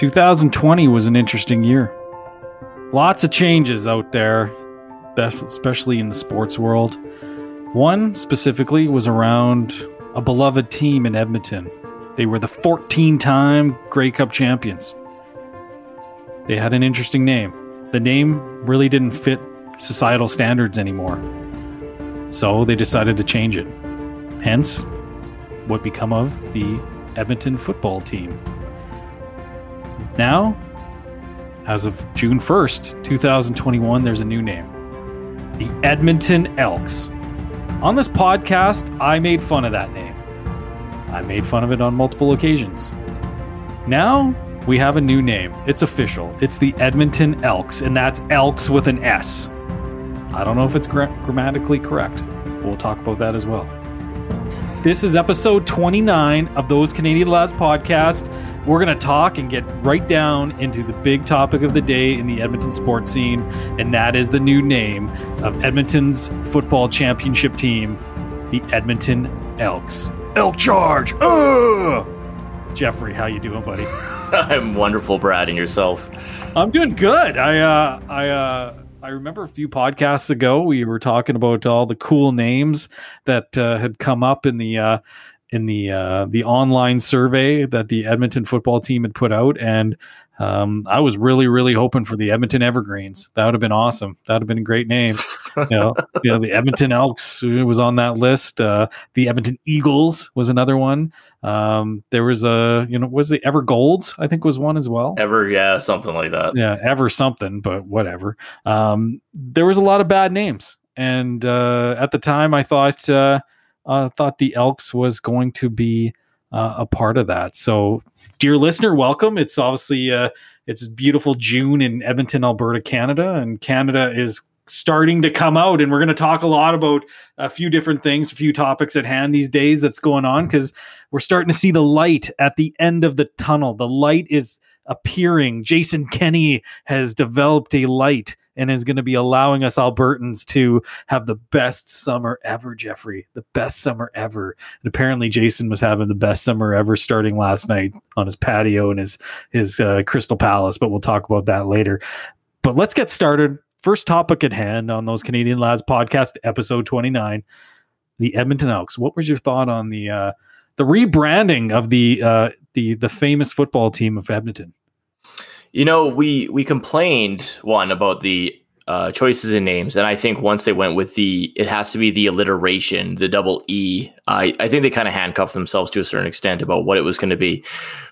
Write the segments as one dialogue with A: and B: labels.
A: 2020 was an interesting year. Lots of changes out there, especially in the sports world. One specifically was around a beloved team in Edmonton. They were the 14 time Grey Cup champions. They had an interesting name. The name really didn't fit societal standards anymore. So they decided to change it. Hence, what become of the Edmonton football team. Now, as of June 1st, 2021, there's a new name the Edmonton Elks. On this podcast, I made fun of that name. I made fun of it on multiple occasions. Now, we have a new name. It's official. It's the Edmonton Elks, and that's Elks with an S. I don't know if it's gra- grammatically correct. but We'll talk about that as well. This is episode 29 of Those Canadian Lads podcast. We're going to talk and get right down into the big topic of the day in the Edmonton sports scene, and that is the new name of Edmonton's football championship team, the Edmonton Elks. Elk Charge! Ugh! Jeffrey, how you doing, buddy?
B: I'm wonderful, Brad, and yourself.
A: I'm doing good. I uh, I uh, I remember a few podcasts ago we were talking about all the cool names that uh, had come up in the uh, in the uh, the online survey that the Edmonton football team had put out, and um, I was really really hoping for the Edmonton Evergreens. That would have been awesome. That would have been a great name. you know, you know the Edmonton Elks was on that list. Uh, the Edmonton Eagles was another one. Um, there was a you know was the Ever Golds I think was one as well.
B: Ever yeah something like that.
A: Yeah, ever something, but whatever. Um, there was a lot of bad names, and uh, at the time I thought. Uh, thought the Elks was going to be uh, a part of that. So, dear listener, welcome. It's obviously uh, it's beautiful June in Edmonton, Alberta, Canada, and Canada is starting to come out and we're going to talk a lot about a few different things a few topics at hand these days that's going on because we're starting to see the light at the end of the tunnel the light is appearing jason kenney has developed a light and is going to be allowing us Albertans to have the best summer ever, Jeffrey. The best summer ever. And apparently, Jason was having the best summer ever starting last night on his patio in his his uh, Crystal Palace. But we'll talk about that later. But let's get started. First topic at hand on those Canadian Lads podcast, episode twenty nine, the Edmonton Elks. What was your thought on the uh, the rebranding of the uh, the the famous football team of Edmonton?
B: You know, we we complained one about the uh, choices in names, and I think once they went with the, it has to be the alliteration, the double E. I I think they kind of handcuffed themselves to a certain extent about what it was going to be.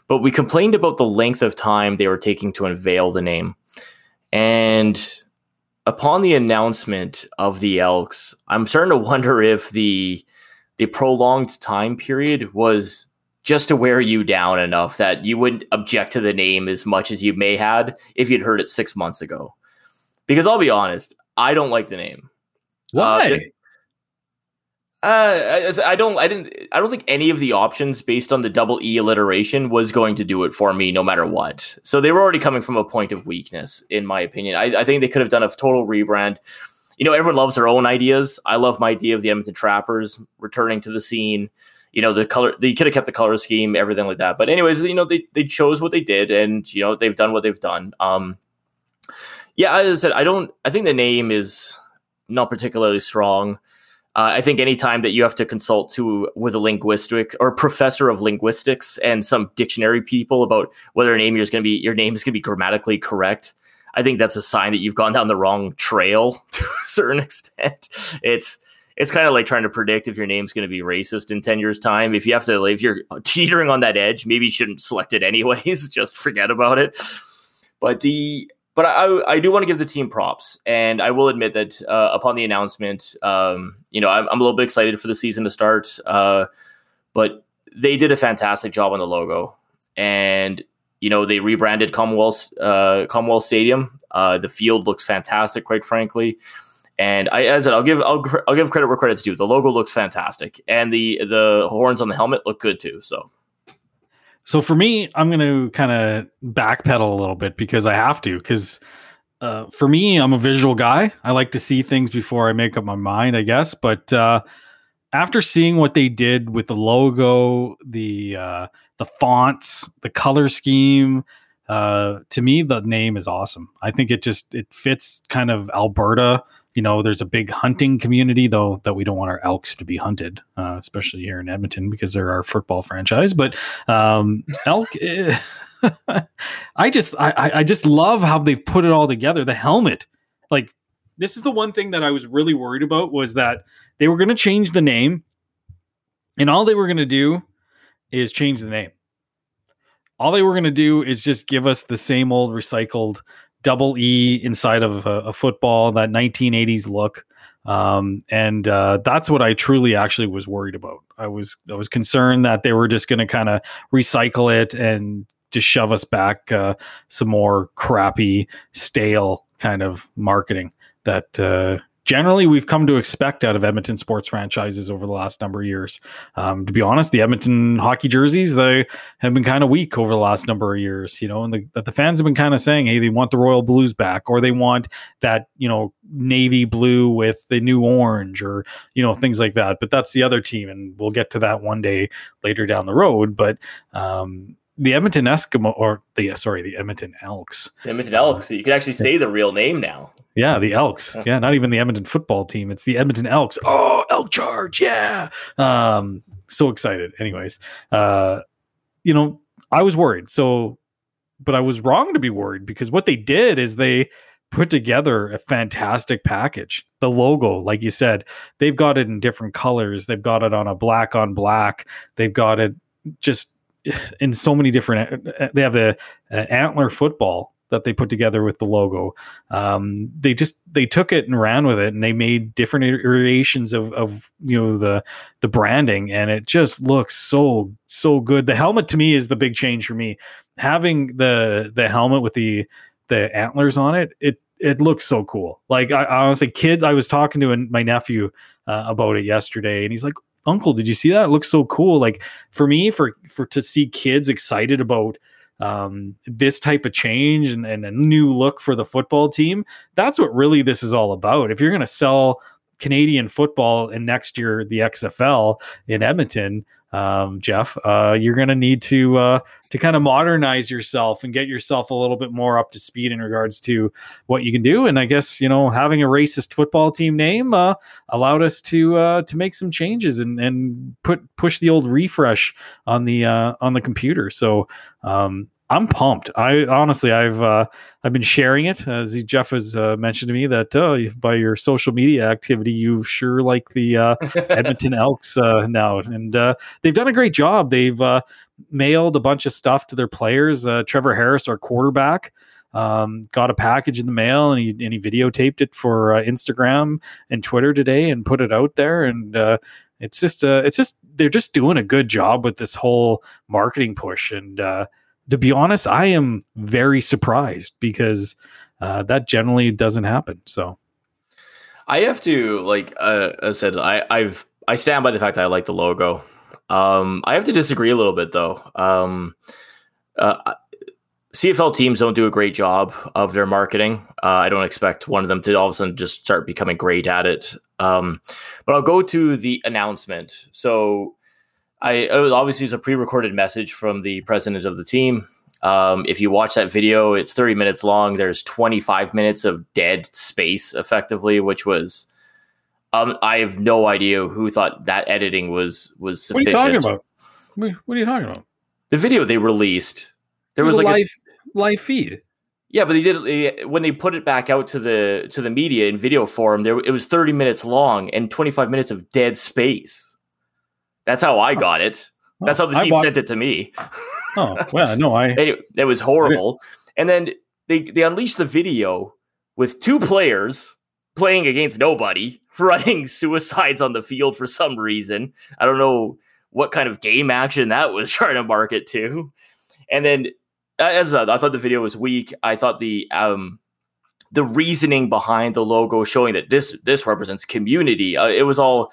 B: But we complained about the length of time they were taking to unveil the name, and upon the announcement of the Elks, I'm starting to wonder if the the prolonged time period was just to wear you down enough that you wouldn't object to the name as much as you may had if you'd heard it six months ago. Because I'll be honest, I don't like the name.
A: Why?
B: Uh, uh, I, I don't. I didn't. I don't think any of the options based on the double E alliteration was going to do it for me, no matter what. So they were already coming from a point of weakness, in my opinion. I, I think they could have done a total rebrand. You know, everyone loves their own ideas. I love my idea of the Edmonton Trappers returning to the scene you know the color they could have kept the color scheme everything like that. But anyways you know they, they chose what they did and you know they've done what they've done. Um yeah as i said i don't i think the name is not particularly strong. Uh, i think anytime that you have to consult to with a linguistic or professor of linguistics and some dictionary people about whether a name is going to be your name is going to be grammatically correct i think that's a sign that you've gone down the wrong trail to a certain extent. It's it's kind of like trying to predict if your name's going to be racist in 10 years time if you have to if you're teetering on that edge maybe you shouldn't select it anyways just forget about it but the but I, I do want to give the team props, and I will admit that uh, upon the announcement, um, you know, I'm, I'm, a little bit excited for the season to start. Uh, but they did a fantastic job on the logo, and you know, they rebranded Commonwealth uh, Commonwealth Stadium. Uh, the field looks fantastic, quite frankly. And I, as I said, I'll give I'll, I'll give credit where credit's due. The logo looks fantastic, and the the horns on the helmet look good too. So,
A: so for me, I'm going to kind of backpedal a little bit because I have to. Because uh, for me, I'm a visual guy. I like to see things before I make up my mind, I guess. But uh, after seeing what they did with the logo, the uh, the fonts, the color scheme, uh, to me, the name is awesome. I think it just it fits kind of Alberta. You know, there's a big hunting community, though that we don't want our elks to be hunted, uh, especially here in Edmonton because they're our football franchise. But um, elk. Eh, I just I, I just love how they've put it all together. The helmet, like this is the one thing that I was really worried about was that they were going to change the name, and all they were going to do is change the name. All they were going to do is just give us the same old recycled double E inside of a, a football, that 1980s look. Um, and uh, that's what I truly actually was worried about. I was I was concerned that they were just going to kind of recycle it and just shove us back uh, some more crappy, stale kind of marketing that uh, generally we've come to expect out of Edmonton sports franchises over the last number of years. Um, to be honest, the Edmonton hockey jerseys they have been kind of weak over the last number of years. You know, and the, the fans have been kind of saying, hey, they want the royal blues back, or they want that you know navy blue with the new orange, or you know things like that. But that's the other team, and we'll get to that one day later down the road. But um, the Edmonton Eskimo, or the sorry, the Edmonton Elks.
B: The Edmonton Elks. You can actually say the real name now.
A: Yeah, the Elks. Yeah, not even the Edmonton football team. It's the Edmonton Elks. Oh, Elk Charge! Yeah. Um, so excited. Anyways, uh, you know, I was worried. So, but I was wrong to be worried because what they did is they put together a fantastic package. The logo, like you said, they've got it in different colors. They've got it on a black on black. They've got it just in so many different uh, they have the uh, antler football that they put together with the logo. Um, they just they took it and ran with it and they made different iterations of, of you know the the branding and it just looks so so good. The helmet to me is the big change for me. Having the the helmet with the the antlers on it it it looks so cool. Like i, I honestly kid i was talking to my nephew uh, about it yesterday and he's like uncle did you see that? It looks so cool. Like for me for for to see kids excited about um, this type of change and, and a new look for the football team that's what really this is all about. If you're going to sell canadian football and next year the xfl in edmonton um, Jeff, uh, you're going to need to uh, to kind of modernize yourself and get yourself a little bit more up to speed in regards to what you can do. And I guess you know having a racist football team name uh, allowed us to uh, to make some changes and and put push the old refresh on the uh, on the computer. So um, I'm pumped. I honestly, I've uh, I've been sharing it as Jeff has uh, mentioned to me that uh, by your social media activity, you've sure like the uh, Edmonton Elks uh, now, and uh, they've done a great job. They've mailed a bunch of stuff to their players. Trevor Harris, our quarterback, um, got a package in the mail, and he and he videotaped it for Instagram and Twitter today, and put it out there, and it's just it's just they're just doing a good job with this whole marketing push and to be honest, I am very surprised because uh, that generally doesn't happen. So
B: I have to like uh, I said I I've I stand by the fact that I like the logo. Um, I have to disagree a little bit though. Um, uh, CFL teams don't do a great job of their marketing. Uh, I don't expect one of them to all of a sudden just start becoming great at it. Um, but I'll go to the announcement. So I it was obviously it's a pre-recorded message from the president of the team. Um, if you watch that video, it's 30 minutes long. There's 25 minutes of dead space, effectively, which was um, I have no idea who thought that editing was was sufficient.
A: What are you talking about? What are you talking about?
B: The video they released,
A: there was, was like live a, live feed.
B: Yeah, but they did when they put it back out to the to the media in video form. There, it was 30 minutes long and 25 minutes of dead space. That's how I got it. That's how the team bought- sent it to me.
A: oh well, no, I
B: it, it was horrible. And then they they unleashed the video with two players playing against nobody, running suicides on the field for some reason. I don't know what kind of game action that was trying to market to. And then as I thought the video was weak, I thought the um the reasoning behind the logo showing that this this represents community. Uh, it was all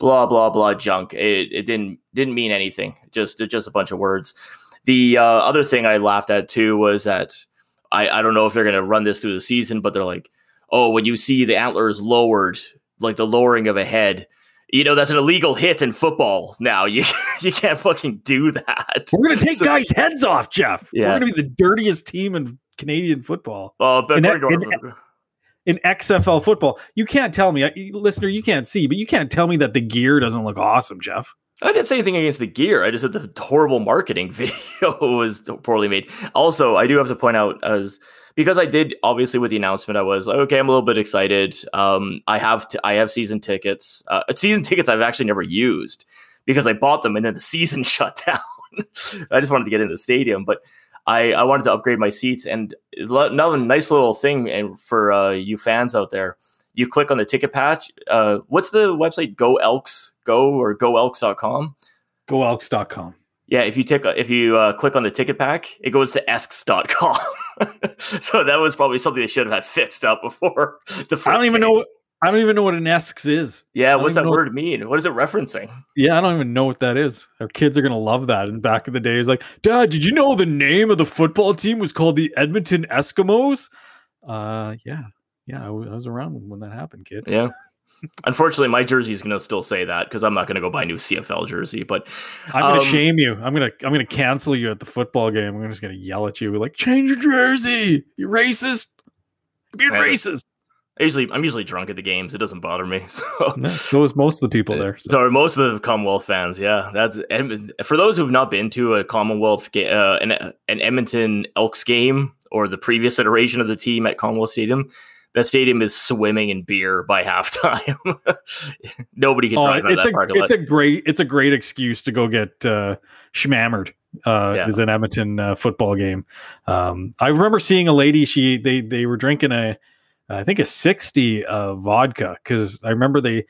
B: blah blah blah junk. It, it didn't didn't mean anything. Just just a bunch of words. The uh, other thing I laughed at too was that I I don't know if they're gonna run this through the season, but they're like, oh, when you see the antlers lowered, like the lowering of a head, you know that's an illegal hit in football now. You you can't fucking do that.
A: We're gonna take
B: So-
A: guys' heads off, Jeff.
B: Yeah.
A: We're gonna be the dirtiest team in Canadian football.
B: Well, but according to
A: in- XFL football, you can't tell me, listener, you can't see, but you can't tell me that the gear doesn't look awesome, Jeff.
B: I didn't say anything against the gear. I just said the horrible marketing video was poorly made. Also, I do have to point out as because I did obviously with the announcement, I was like, okay, I'm a little bit excited. Um, I have t- I have season tickets. Uh, season tickets I've actually never used because I bought them and then the season shut down. I just wanted to get into the stadium, but I, I wanted to upgrade my seats. And another nice little thing, and for uh, you fans out there, you click on the ticket patch. Uh, what's the website? Go Elks Go or GoElks.com.
A: GoElks.com.
B: Yeah, if you take if you uh, click on the ticket pack, it goes to esks.com. so that was probably something they should have had fixed up before the first
A: I don't even
B: game.
A: know. I don't even know what an Esks is.
B: Yeah, what's that word mean? What is it referencing?
A: Yeah, I don't even know what that is. Our kids are gonna love that. And back in the day, it's like, Dad, did you know the name of the football team was called the Edmonton Eskimos? Uh, yeah, yeah, I w- I was around when that happened, kid.
B: Yeah. Unfortunately, my jersey's going to still say that because I'm not going to go buy a new CFL jersey. But
A: I'm gonna
B: Um,
A: shame you. I'm gonna I'm gonna cancel you at the football game. I'm just gonna yell at you like, change your jersey. You racist. You're being racist.
B: I usually I'm usually drunk at the games. It doesn't bother me. So
A: Yeah, so is most of the people there. So.
B: So most of the Commonwealth fans, yeah, that's and for those who've not been to a Commonwealth game, uh, an an Edmonton Elks game or the previous iteration of the team at Commonwealth Stadium, that stadium is swimming in beer by halftime. Nobody can
A: Oh,
B: drive
A: it's
B: that
A: a
B: parking lot.
A: it's a great it's a great excuse to go get uh, schmammered. Uh,
B: Yeah.
A: is an Edmonton uh, football game. Um, I remember seeing a lady. She they they were drinking a I think a sixty of vodka because I remember they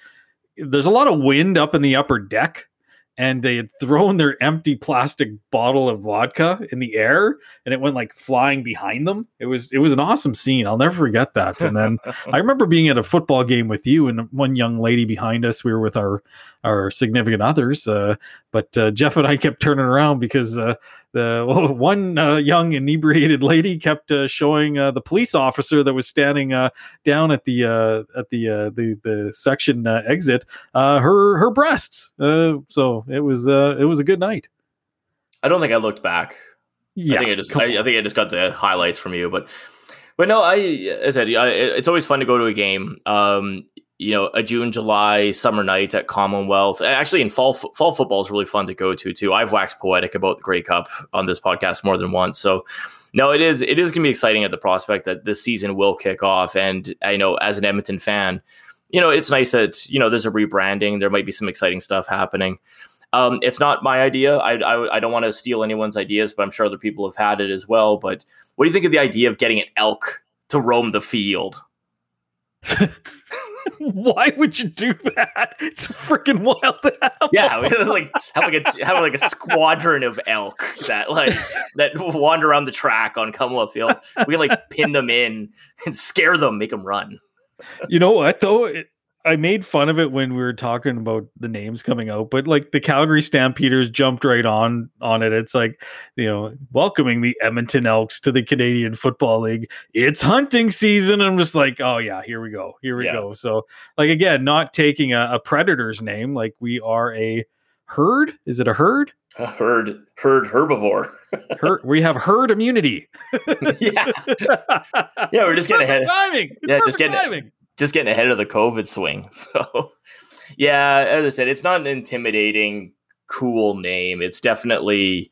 A: there's a lot of wind up in the upper deck. And they had thrown their empty plastic bottle of vodka in the air, and it went like flying behind them. It was it was an awesome scene. I'll never forget that. And then I remember being at a football game with you and one young lady behind us. We were with our our significant others, uh, but uh, Jeff and I kept turning around because uh, the one uh, young inebriated lady kept uh, showing uh, the police officer that was standing uh, down at the uh, at the uh, the the section uh, exit uh, her her breasts. Uh, so it was uh, it was a good night.
B: I don't think I looked back.
A: Yeah,
B: I think I just I, I think I just got the highlights from you, but but no, I as I said I, it's always fun to go to a game. Um, you know, a June, July, summer night at Commonwealth. Actually, in fall fall football is really fun to go to too. I've waxed poetic about the Grey Cup on this podcast more than once. So no, it is it is going to be exciting at the prospect that this season will kick off. And I know as an Edmonton fan, you know, it's nice that you know there's a rebranding. There might be some exciting stuff happening. Um, it's not my idea. I, I, I don't want to steal anyone's ideas, but I'm sure other people have had it as well. But what do you think of the idea of getting an elk to roam the field?
A: Why would you do that? It's freaking wild. animal.
B: Yeah, like have like a have like a squadron of elk that like that wander around the track on Commonwealth Field. We can like pin them in and scare them, make them run.
A: you know what though it, i made fun of it when we were talking about the names coming out but like the calgary stampeders jumped right on on it. It's like you know welcoming the edmonton elks to the canadian football league. It's hunting season. I'm just like oh yeah here we go here we
B: Yeah.
A: go. So like again not taking a, a predator's name like we are a herd. Is it a herd?
B: A Herd herd herbivore.
A: herd we have herd immunity.
B: Yeah, yeah, we're just getting ahead.
A: timing. It's
B: Yeah, just getting-
A: timing
B: just getting ahead of the COVID swing. So, yeah, as I said, it's not an intimidating, cool name. It's definitely,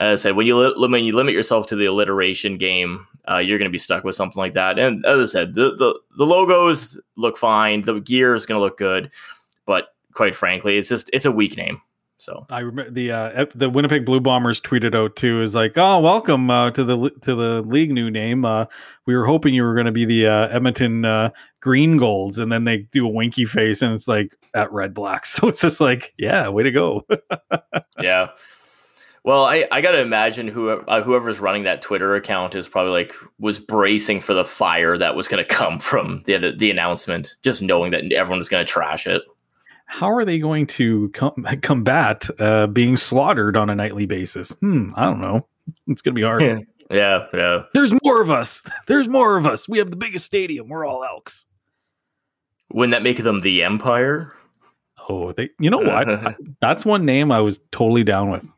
B: as I said, when you when you limit yourself to the alliteration game, uh, you're going to be stuck with something like that. And as I said, the the, the logos look fine, the gear is going to look good, but quite frankly, it's just it's a weak name. So
A: I remember the uh, the Winnipeg Blue Bombers tweeted out too is like, "Oh, welcome uh, to the to the league new name. Uh, we were hoping you were going to be the uh, Edmonton uh, Green Golds," and then they do a winky face, and it's like at Red Black. So it's just like, yeah, way to go.
B: yeah. Well, I, I got to imagine whoever uh, whoever's running that Twitter account is probably like was bracing for the fire that was going to come from the the announcement, just knowing that everyone was going to trash it.
A: How are they going to com- combat uh, being slaughtered on a nightly basis? Hmm, I don't know. It's gonna be hard.
B: Yeah, yeah.
A: There's more of us. There's more of us. We have the biggest stadium. We're all elks.
B: Wouldn't that make them the Empire?
A: Oh, they. You know what? I- That's one name I was totally down with.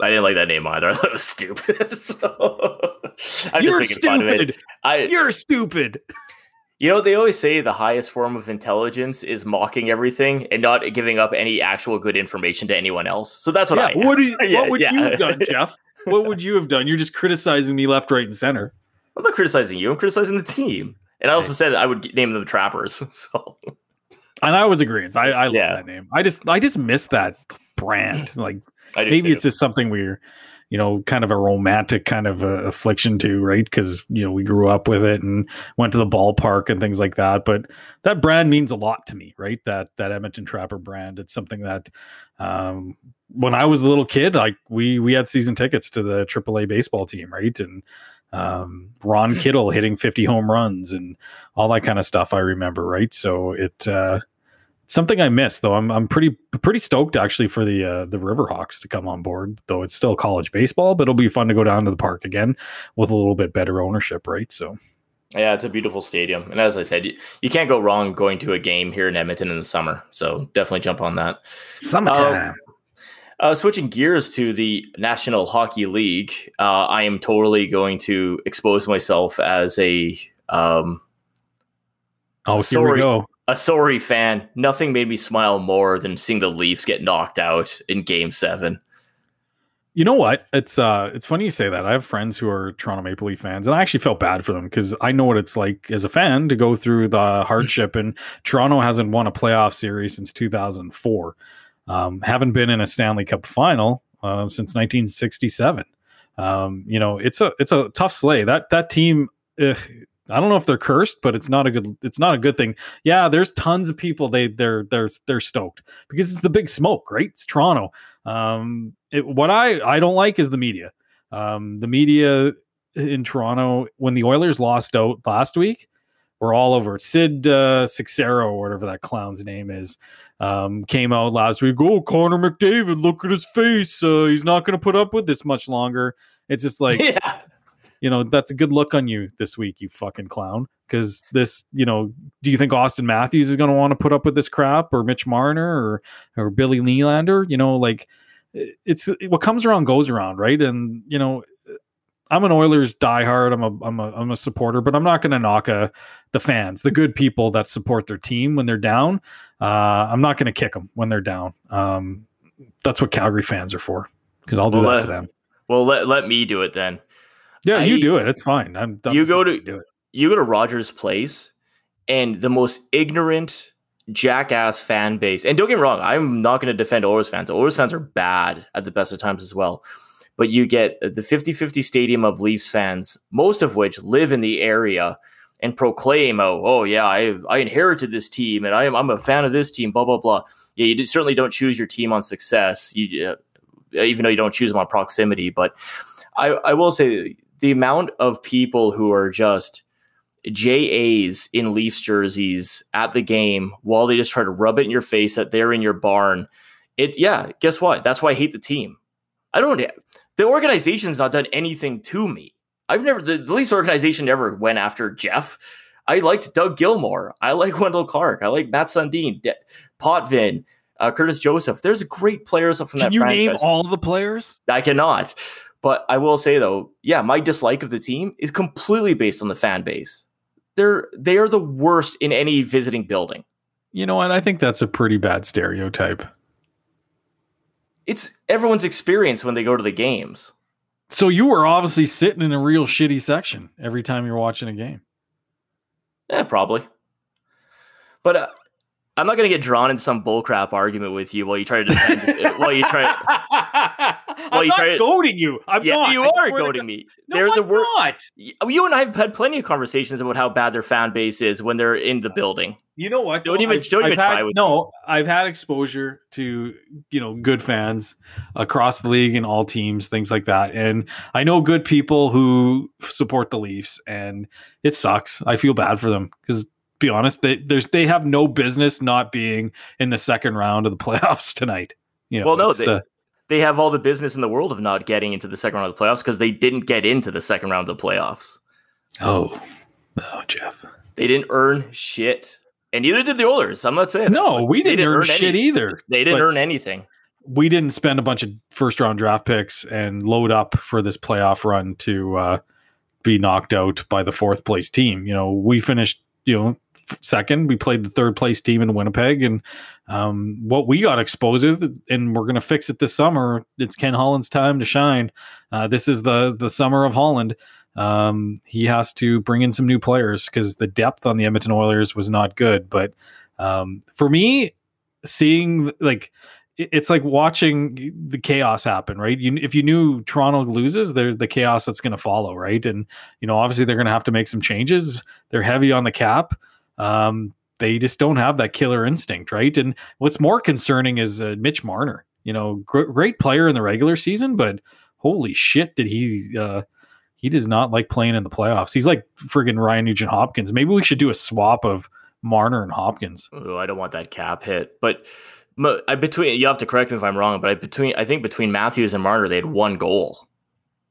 B: I didn't like that name either. I thought it was stupid. so,
A: You're
B: just making fun of it.
A: stupid.
B: I,
A: You're stupid.
B: You know, they always say the highest form of intelligence is mocking everything and not giving up any actual good information to anyone else. So that's what I.
A: Yeah, what, do you,
B: Yeah,
A: what would
B: yeah.
A: you have done, Jeff? What would you have done? You're just criticizing me left, right, and center.
B: I'm not criticizing you. I'm criticizing the team. And I also said I would name them Trappers. So
A: And I was agreeing. I, I love that name. I just I just miss that brand. Like
B: I
A: maybe
B: too.
A: it's just something we're you know kind of a romantic kind of uh affliction to right? Because you know we grew up with it and went to the ballpark and things like that. But that brand means a lot to me right? That that edmonton trapper brand. It's something that um when i was a little kid like we we had season tickets to the aaa baseball team right? And um ron kittle hitting 50 home runs and all that kind of stuff i remember right? So it uh something I missed though. I'm I'm pretty pretty stoked actually for the uh, the Riverhawks to come on board. Though it's still college baseball, but it'll be fun to go down to the park again with a little bit better ownership, right? So
B: Yeah, it's a beautiful stadium. And as I said, you, you can't go wrong going to a game here in Edmonton in the summer. So definitely jump on that.
A: summertime.
B: Uh, switching gears to the National Hockey League, uh, I am totally going to expose myself as a um,
A: oh, here
B: sorry.
A: we go.
B: A sorry fan. Nothing made me smile more than seeing the Leafs get knocked out in Game Seven.
A: You know what? It's uh it's funny you say that. I have friends who are Toronto Maple Leaf fans, and I actually felt bad for them because I know what it's like as a fan to go through the hardship. And Toronto hasn't won a playoff series since 2004. Um, haven't been in a Stanley Cup final uh, since 1967. Um, you know, it's a it's a tough sleigh. That that team. eh, I don't know if they're cursed, but it's not a good it's not a good thing. Yeah, there's tons of people they they're they're they're stoked because it's the big smoke, right? It's Toronto. Um, it, what I I don't like is the media. Um, the media in Toronto when the Oilers lost out last week, we're all over. Sid uh, Seixeiro or whatever that clown's name is. Um, came out last week. Oh, Connor McDavid, look at his face. Uh, he's not going to put up with this much longer. It's just like
B: yeah,
A: you know that's a good look on you this week you fucking clown. Because this you know do you think auston matthews is going to want to put up with this crap or mitch marner or or billy Nylander? you know like it's what comes around goes around right? And you know i'm an oilers diehard i'm a i'm a, I'm a supporter but i'm not going to knock a, the fans the good people that support their team when they're down. Uh, i'm not going to kick them when they're down. Um, that's what calgary fans are for because i'll do
B: Well,
A: that
B: uh,
A: to them.
B: well let let me do it then.
A: Yeah you do it it's fine i'm I'm
B: You go to-
A: you do it
B: You go to Rogers Place, and the most ignorant jackass fan base. And don't get me wrong, I'm not going to defend Oilers fans. Oilers fans are bad at the best of times as well. But you get the 50-50 stadium of Leafs fans, most of which live in the area and proclaim, "Oh, oh yeah, I I inherited this team, and I am I'm a fan of this team." Blah blah blah. Yeah, you certainly don't choose your team on success. You uh, even though you don't choose them on proximity. But I I will say the amount of people who are just JAs in Leafs jerseys at the game while they just try to rub it in your face that they're in your barn. It yeah, guess what? That's why I hate the team. I don't the organization's not done anything to me. I've never the, the Leafs organization never went after Jeff. I liked Doug Gilmour. I like Wendel Clark. I like Matt Sundin, De- Potvin, uh, Curtis Joseph. There's great players from
A: Can
B: that Can
A: you
B: franchise.
A: name all the players?
B: I cannot. But I will say though, yeah, my dislike of the team is completely based on the fan base. They're they are the worst in any visiting building.
A: You know what? I think that's a pretty bad stereotype.
B: It's everyone's experience when they go to the games.
A: So you were obviously sitting in a real shitty section every time you're watching a game.
B: Yeah, probably. But uh, I'm not going to get drawn in some bullcrap argument with you while you try to defend. while you try,
A: I'm
B: you
A: not
B: to-
A: goading you. I'm
B: yeah,
A: not.
B: you
A: I
B: are goading me.
A: No,
B: they're
A: I'm
B: the worst.
A: not.
B: You and I have had plenty of conversations about how bad their fan base is when they're in the building.
A: You know what?
B: Don't
A: though?
B: even-
A: I've-
B: don't even
A: I've had-
B: try with
A: No, I've had exposure to you know good fans across the league and all teams, things like that, and I know good people who support the Leafs, and it sucks. I feel bad for them because, to be honest, they there's they have no business not being in the second round of the playoffs tonight. You know,
B: Well, no, they-
A: uh,
B: They have all the business in the world of not getting into the second round of the playoffs because they didn't get into the second round of the playoffs.
A: oh, oh, Jeff.
B: They didn't earn shit. and neither did the Oilers. I'm not saying
A: no,
B: that,
A: we didn't, didn't earn, earn shit
B: any,
A: either.
B: They didn't earn anything.
A: We didn't spend a bunch of first round draft picks and load up for this playoff run to uh, be knocked out by the fourth place team. You know, we finished you know second. We played the third place team in Winnipeg, and um, what we got exposed with, and we're going to fix it this summer. It's Ken Holland's time to shine. Uh, this is the the summer of Holland. Um, he has to bring in some new players because the depth on the Edmonton Oilers was not good. But um, for me, seeing like it's like watching the chaos happen, right? You, if you knew Toronto loses, there's the chaos that's going to follow, right? And you know, obviously, they're going to have to make some changes. They're heavy on the cap. Um, they just don't have that killer instinct, right? And what's more concerning is uh, Mitch Marner. You know, gr- great player in the regular season, but holy shit, did he? Uh, he does not like playing in the playoffs. He's like friggin' Ryan Nugent Hopkins. Maybe we should do a swap of Marner and Hopkins.
B: Oh, I don't want that cap hit, but I between you have to correct me if I'm wrong, but I between I think between Matthews and Marner they had one goal.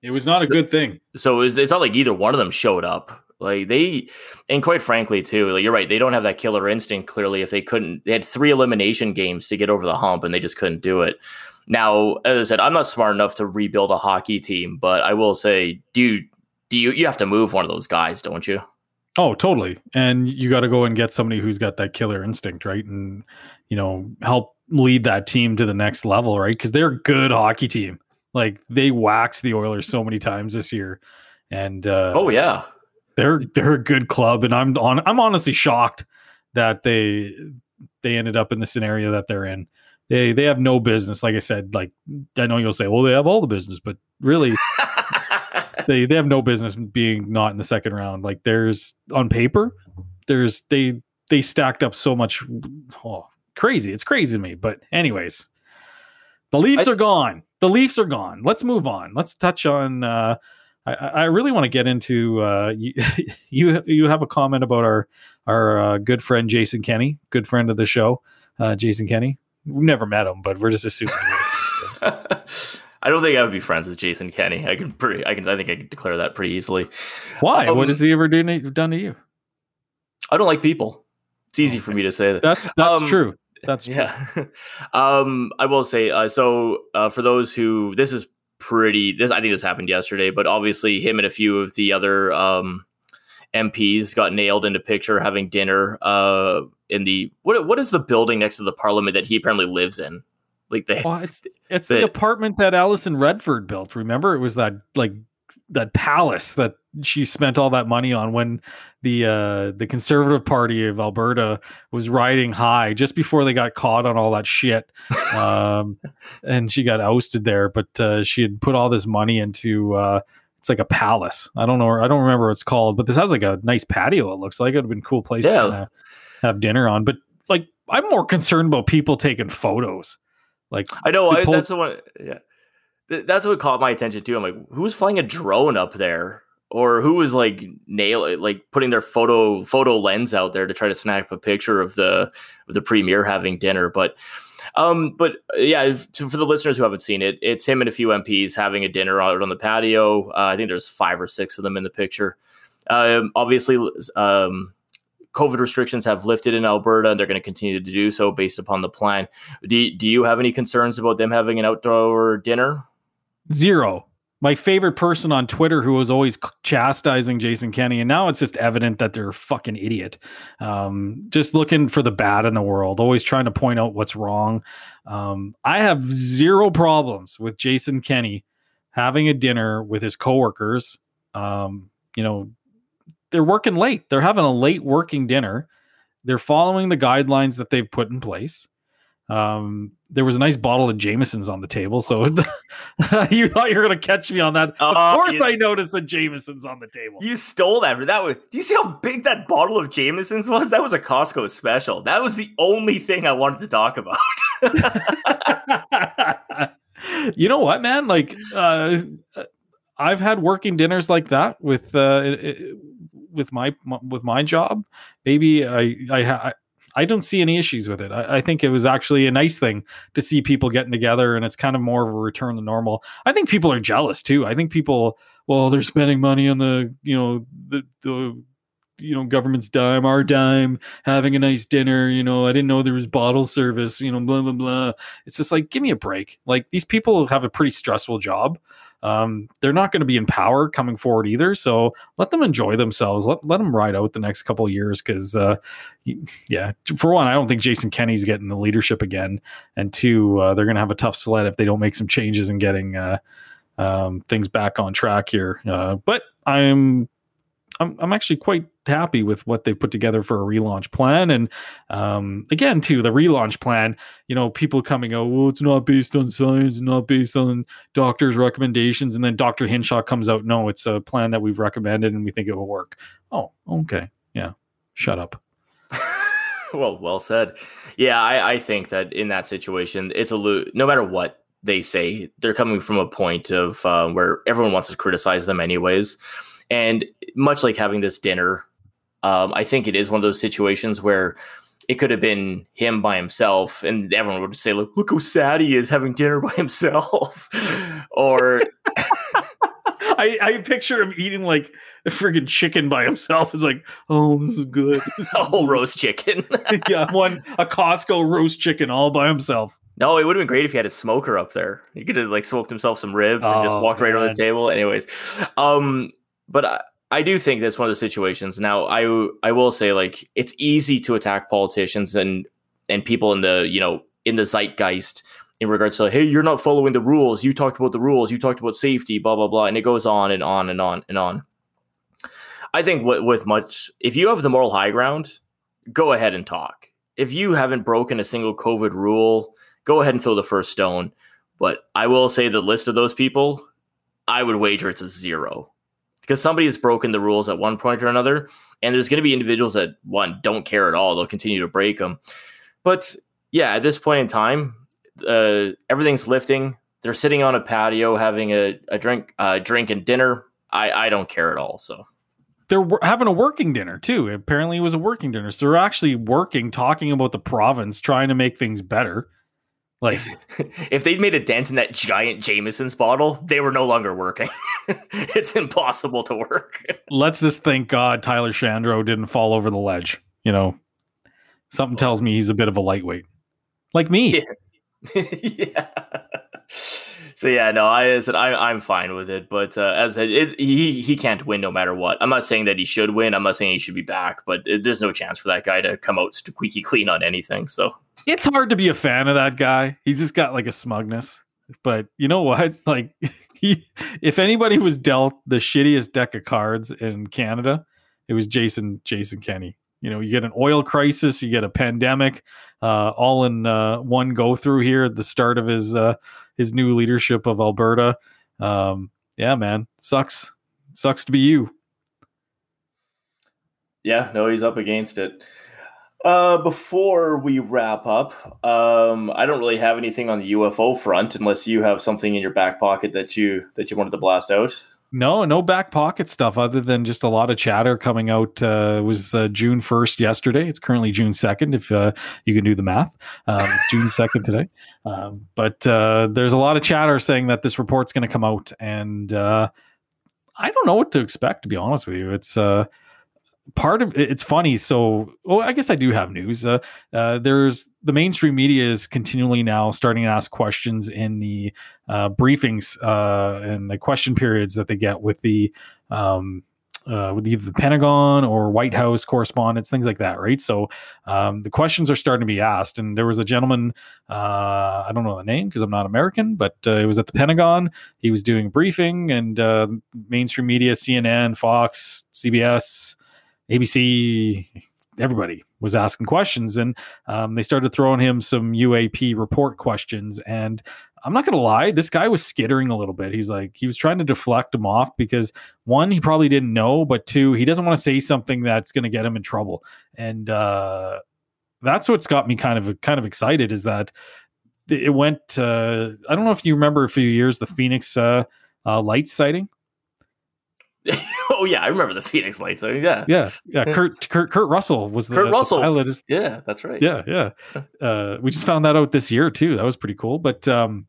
A: It was not a good thing.
B: So it was, it's not like either one of them showed up. Like they, and quite frankly, too, like you're right. They don't have that killer instinct. Clearly, if they couldn't, they had three elimination games to get over the hump, and they just couldn't do it. Now, as I said, I'm not smart enough to rebuild a hockey team, but I will say, dude, do you you have to move one of those guys, don't you?
A: Oh, totally. And you got to go and get somebody who's got that killer instinct, right? And you know, help lead that team to the next level, right? Because they're a good hockey team. Like they waxed the Oilers so many times this year, and uh,
B: oh yeah,
A: they're they're a good club, and I'm on. I'm honestly shocked that they they ended up in the scenario that they're in. They they have no business. Like I said, like I know you'll say, well, they have all the business, but really, they they have no business being not in the second round. Like there's on paper, there's they they stacked up so much. Oh, crazy! It's crazy to me. But anyways, the Leafs I, are gone. The Leafs are gone. Let's move on. Let's touch on. Uh, I, I really want to get into uh, you, you. You have a comment about our our uh, good friend Jason Kenney, good friend of the show, uh, Jason Kenney. We've never met him, but we're just assuming.
B: I don't think I would be friends with Jason Kenney. I can pretty. I can. I think I can declare that pretty easily.
A: Why? Um, what has he ever do, done to you?
B: I don't like people. It's easy for me to say that.
A: That's that's um, true. That's true.
B: yeah. um, I will say. Uh, so uh, for those who this is pretty this I think this happened yesterday, but obviously him and a few of the other um, MPs got nailed into picture having dinner uh, in the what what is the building next to the parliament that he apparently lives in? Like the
A: well, it's it's the, the apartment that Alison Redford built. Remember, it was that like that palace that she spent all that money on when the uh the conservative party of Alberta was riding high just before they got caught on all that shit um and she got ousted there but uh she had put all this money into uh it's like a palace. I don't know I don't remember what it's called but this has like a nice patio it looks like. It would have been a cool place yeah. to have dinner on but like I'm more concerned about people taking photos. Like
B: I know I, that's the one yeah that's what caught my attention too. I'm like, who's flying a drone up there? Or who was like nail like putting their photo photo lens out there to try to snap a picture of the of the premier having dinner? But um, but yeah, for the listeners who haven't seen it, it's him and a few MPs having a dinner out on the patio. Uh, I think there's five or six of them in the picture. Um, obviously, um, COVID restrictions have lifted in Alberta, and they're going to continue to do so based upon the plan. Do, do you have any concerns about them having an outdoor dinner?
A: Zero. My favorite person on Twitter who was always chastising Jason Kenney, and now it's just evident that they're a fucking idiot. Um, just looking for the bad in the world, always trying to point out what's wrong. Um, I have zero problems with Jason Kenney having a dinner with his coworkers. Um, you know, they're working late. They're having a late working dinner. They're following the guidelines that they've put in place. Um, there was a nice bottle of Jameson's on the table, so you thought you were going to catch me on that. Uh, of course, I noticed the Jameson's on the table.
B: You stole that. That was. Do you see how big that bottle of Jameson's was? That was a Costco special. That was the only thing I wanted to talk about.
A: you know what, man? Like, uh, I've had working dinners like that with uh, with my with my job. Maybe I I I don't see any issues with it. I, I, think it was actually a nice thing to see people getting together, and it's kind of more of a return to normal. I think people are jealous too. I think people, well, they're spending money on the, you know, the the you know government's dime, our dime, having a nice dinner. You know, I didn't know there was bottle service. You know, blah blah blah. It's just like give me a break. Like these people have a pretty stressful job. Um, they're not going to be in power coming forward either. So let them enjoy themselves. Let, let them ride out the next couple years because, uh, yeah, for one, I don't think Jason Kenney's getting the leadership again. And two, uh, they're going to have a tough sled if they don't make some changes in getting uh, um, things back on track here. Uh, but I'm I'm, I'm actually quite happy with what they've put together for a relaunch plan. And um, again, too, the relaunch plan, you know, people coming out, well, it's not based on science, not based on doctors' recommendations. And then Dr. Hinshaw comes out, no, it's a plan that we've recommended and we think it will work. Oh, okay. Yeah. Shut up.
B: well, well said. Yeah, I, I think that in that situation, it's a no matter what they say, they're coming from a point of uh, where everyone wants to criticize them anyways. And much like having this dinner, um, I think it is one of those situations where it could have been him by himself, and everyone would say, "Look, look how sad he is having dinner by himself," or.
A: I, I picture him eating like a friggin' chicken by himself. It's like, oh, this is good.
B: a whole roast chicken.
A: yeah, one a Costco roast chicken all by himself.
B: No, it would have been great if he had a smoker up there. He could have like smoked himself some ribs and just oh, walked right on the table. Anyways, um, but I, I do think that's one of the situations. Now, I I will say like it's easy to attack politicians and and people in the you know in the zeitgeist in regards to hey you're not following the rules. You talked about the rules. You talked about safety. Blah blah blah, and it goes on and on and on and on. I think with, with much if you have the moral high ground, go ahead and talk. If you haven't broken a single COVID rule, go ahead and throw the first stone. But I will say the list of those people, I would wager it's a zero because somebody has broken the rules at one point or another, and there's going to be individuals that one don't care at all; they'll continue to break them. But yeah, at this point in time, uh, everything's lifting. They're sitting on a patio having a, a drink, uh, drink and dinner. I, I don't care at all. So
A: they're having a working dinner too. Apparently, it was a working dinner. So they're actually working, talking about the province, trying to make things better.
B: Like, if they'd made a dent in that giant Jameson's bottle, they were no longer working. it's impossible to work.
A: Let's just thank God Tyler Shandro didn't fall over the ledge. You know, something tells me he's a bit of a lightweight, like me.
B: Yeah. yeah. So yeah, no, I said I, I'm fine with it, but uh, as I it, he he can't win no matter what. I'm not saying that he should win. I'm not saying he should be back, but it, there's no chance for that guy to come out squeaky clean on anything. So
A: it's hard to be a fan of that guy. He's just got like a smugness. But you know what? Like he if anybody was dealt the shittiest deck of cards in Canada, it was Jason Jason Kenney. You know, you get an oil crisis, you get a pandemic, uh, all in uh, one go through here at the start of his uh, his new leadership of Alberta. Um, yeah, man, sucks. Sucks to be you.
B: Yeah, no, he's up against it. Uh, before we wrap up, um, I don't really have anything on the UFO front, unless you have something in your back pocket that you that you wanted to blast out.
A: No, no back pocket stuff other than just a lot of chatter coming out. Uh, it was uh, June 1st yesterday. It's currently June 2nd, if uh, you can do the math. Um, June 2nd today. Um, but uh, there's a lot of chatter saying that this report's going to come out. And uh, I don't know what to expect, to be honest with you. It's uh, part of it's funny. So, well, I guess I do have news. Uh, uh, there's the mainstream media is continually now starting to ask questions in the uh, briefings uh, and the question periods that they get with the um, uh, with either the Pentagon or White House correspondents, things like that, right? So um, the questions are starting to be asked. And there was a gentleman, uh, I don't know the name because I'm not American, but it was at the Pentagon. He was doing briefing, and uh, mainstream media, CNN, Fox, CBS, ABC, everybody was asking questions, and um, they started throwing him some UAP report questions. And I'm not going to lie, this guy was skittering a little bit. He's like, he was trying to deflect him off because one, he probably didn't know, but two, he doesn't want to say something that's going to get him in trouble. And uh, that's what's got me kind of kind of excited is that it went. Uh, I don't know if you remember a few years the Phoenix uh, uh, light sighting
B: oh yeah, I remember the Phoenix Lights. So yeah,
A: yeah, yeah. Kurt Kurt Kurt Russell was the
B: Kurt Russell.
A: The pilot.
B: Yeah, that's right.
A: Yeah, yeah. Uh, we just found that out this year too. That was pretty cool. But um,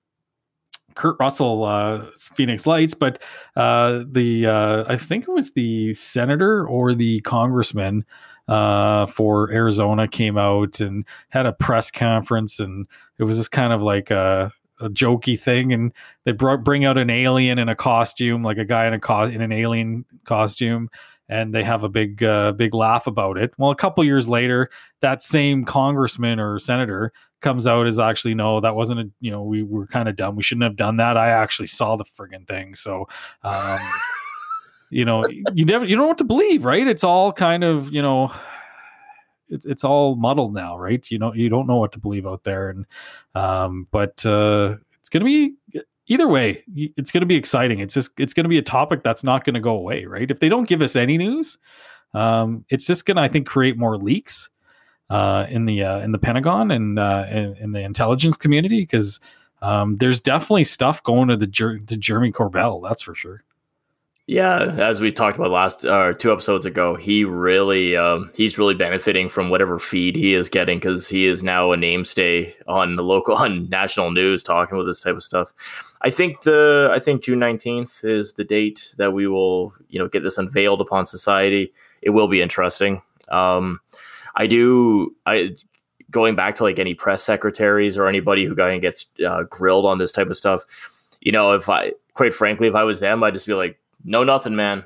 A: Kurt Russell, uh, Phoenix Lights, but uh, the uh, I think it was the senator or the congressman uh, for Arizona came out and had a press conference, and it was just kind of like a, a jokey thing, and they brought bring out an alien in a costume, like a guy in a co- in an alien costume, and they have a big uh, big laugh about it. Well, a couple years later, that same congressman or senator comes out as actually no, that wasn't a you know we were kind of dumb. We shouldn't have done that. I actually saw the friggin' thing, so. Um, you know, you never you don't know what to believe, right? It's all kind of you know it's it's all muddled now, right? You know, you don't know what to believe out there, and um, but uh, it's gonna be either way. It's gonna be exciting. It's just it's gonna be a topic that's not gonna go away, right? If they don't give us any news, um, it's just gonna I think create more leaks uh, in the uh, in the Pentagon and uh, in, in the intelligence community because um, there's definitely stuff going to the to Jeremy Corbell. That's for sure.
B: Yeah, as we talked about last uh, two episodes ago, he really um, he's really benefiting from whatever feed he is getting because he is now a namestay on the local on national news talking about this type of stuff. I think the I think June nineteenth is the date that we will you know get this unveiled upon society. It will be interesting. Um, I do I going back to like any press secretaries or anybody who gets uh, grilled on this type of stuff. You know, if I quite frankly, if I was them, I'd just be like no nothing, man.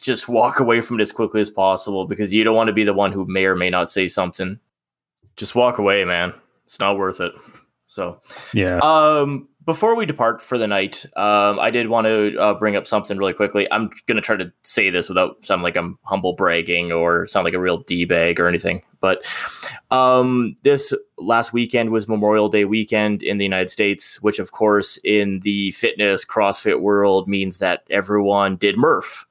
B: Just walk away from it as quickly as possible because you don't want to be the one who may or may not say something. Just walk away, man. It's not worth it. So,
A: yeah.
B: Um, before we depart for the night, um, I did want to uh, bring up something really quickly. I'm going to try to say this without sounding like I'm humble bragging or sound like a real d bag or anything. But um, this last weekend was Memorial Day weekend in the United States, which, of course, in the fitness CrossFit world means that everyone did Murph.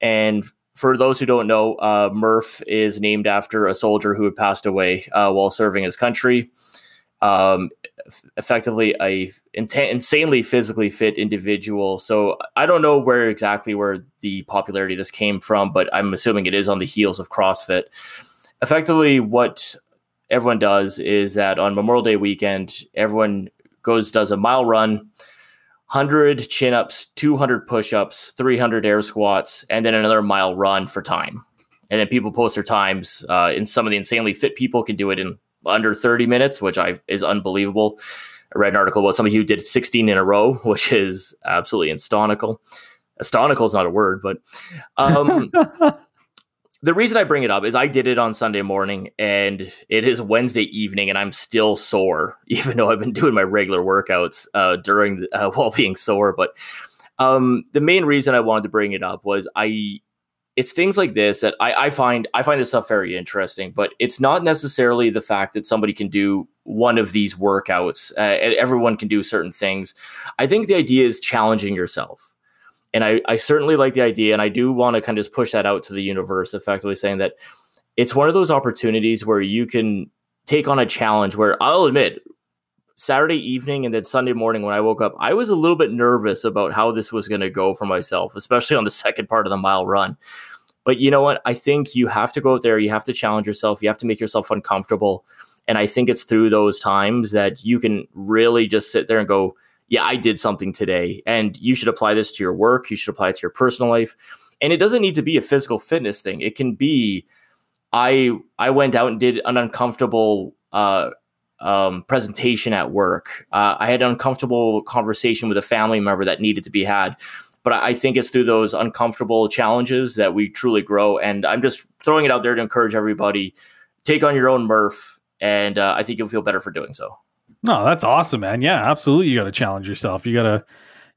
B: And for those who don't know, uh, Murph is named after a soldier who had passed away uh, while serving his country. Um, effectively a insanely physically fit individual. So I don't know where exactly where the popularity this came from, but I'm assuming it is on the heels of CrossFit. Effectively, what everyone does is that on Memorial Day weekend, everyone goes does a mile run, 100 chin ups, 200 push ups, 300 air squats, and then another mile run for time. And then people post their times. Uh, and some of the insanely fit people can do it in under 30 minutes, which I is unbelievable. I read an article about somebody who did 16 in a row, which is absolutely astonical. Astonical is not a word, but um, the reason I bring it up is I did it on Sunday morning and it is Wednesday evening and I'm still sore, even though I've been doing my regular workouts uh, during the, uh, while being sore. But um, the main reason I wanted to bring it up was I it's things like this that I, I, find I find this stuff very interesting. But it's not necessarily the fact that somebody can do one of these workouts. Uh, everyone can do certain things. I think the idea is challenging yourself, and I, I certainly like the idea, and I do want to kind of just push that out to the universe, effectively saying that it's one of those opportunities where you can take on a challenge. Where I'll admit, Saturday evening and then Sunday morning when I woke up, I was a little bit nervous about how this was going to go for myself, especially on the second part of the mile run. But you know what? I think you have to go out there, you have to challenge yourself, you have to make yourself uncomfortable. And I think it's through those times that you can really just sit there and go, yeah, I did something today. And you should apply this to your work, you should apply it to your personal life. And it doesn't need to be a physical fitness thing. It can be I I went out and did an uncomfortable uh, um, presentation at work. Uh, I had an uncomfortable conversation with a family member that needed to be had. But I think it's through those uncomfortable challenges that we truly grow. And I'm just throwing it out there to encourage everybody take on your own Murph, and uh, I think you'll feel better for doing so.
A: No, that's awesome, man. Yeah, absolutely. You got to challenge yourself. You got to,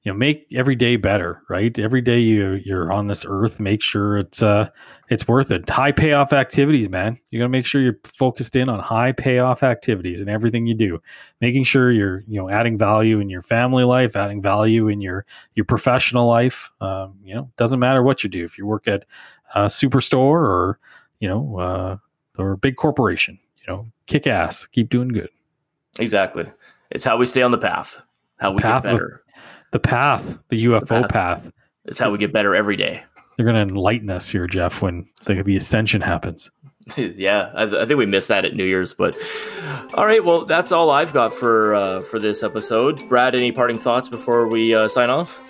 A: you know, make every day better, right? Every day you you're on this earth, make sure it's uh it's worth it. High payoff activities, man. You got to make sure you're focused in on high payoff activities and everything you do. Making sure you're, you know, adding value in your family life, adding value in your your professional life. Um, you know, doesn't matter what you do. If you work at a superstore or, you know, uh, or a big corporation, you know, kick ass, keep doing good.
B: Exactly. It's how we stay on the path. How we path get better.
A: Of, the path, the UFO the path. path.
B: It's how we get better every day.
A: They're going to enlighten us here, Jeff, when the, the ascension happens.
B: yeah, I, I, think we missed that at New Year's, but all right. Well, that's all I've got for uh, for this episode. Brad, any parting thoughts before we uh, sign off?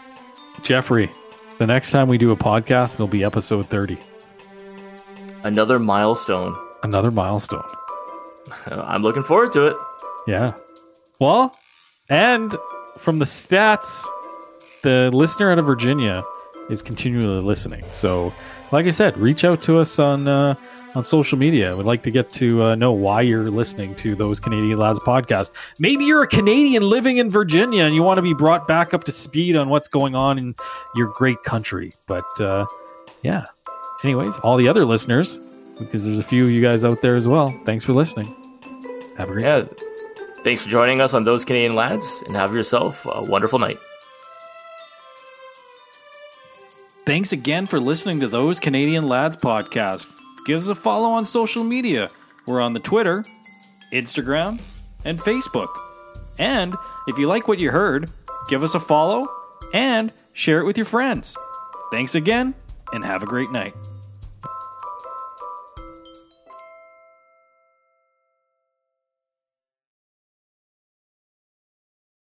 A: Jeffrey, the next time we do a podcast, it'll be episode thirty.
B: Another milestone.
A: Another milestone.
B: I'm looking forward to it.
A: Yeah. Well, and from the stats, the listener out of Virginia is continually listening. So, like I said, reach out to us on uh, on social media. We'd like to get to uh, know why you're listening to those Canadian Lads podcast. Maybe you're a Canadian living in Virginia and you want to be brought back up to speed on what's going on in your great country. But uh, yeah. Anyways, all the other listeners, because there's a few of you guys out there as well. Thanks for listening. Have a great
B: yeah. Thanks for joining us on Those Canadian Lads and have yourself a wonderful night.
A: Thanks again for listening to Those Canadian Lads podcast. Give us a follow on social media. We're on the Twitter, Instagram, and Facebook. And if you like what you heard, give us a follow and share it with your friends. Thanks again, and have a great night.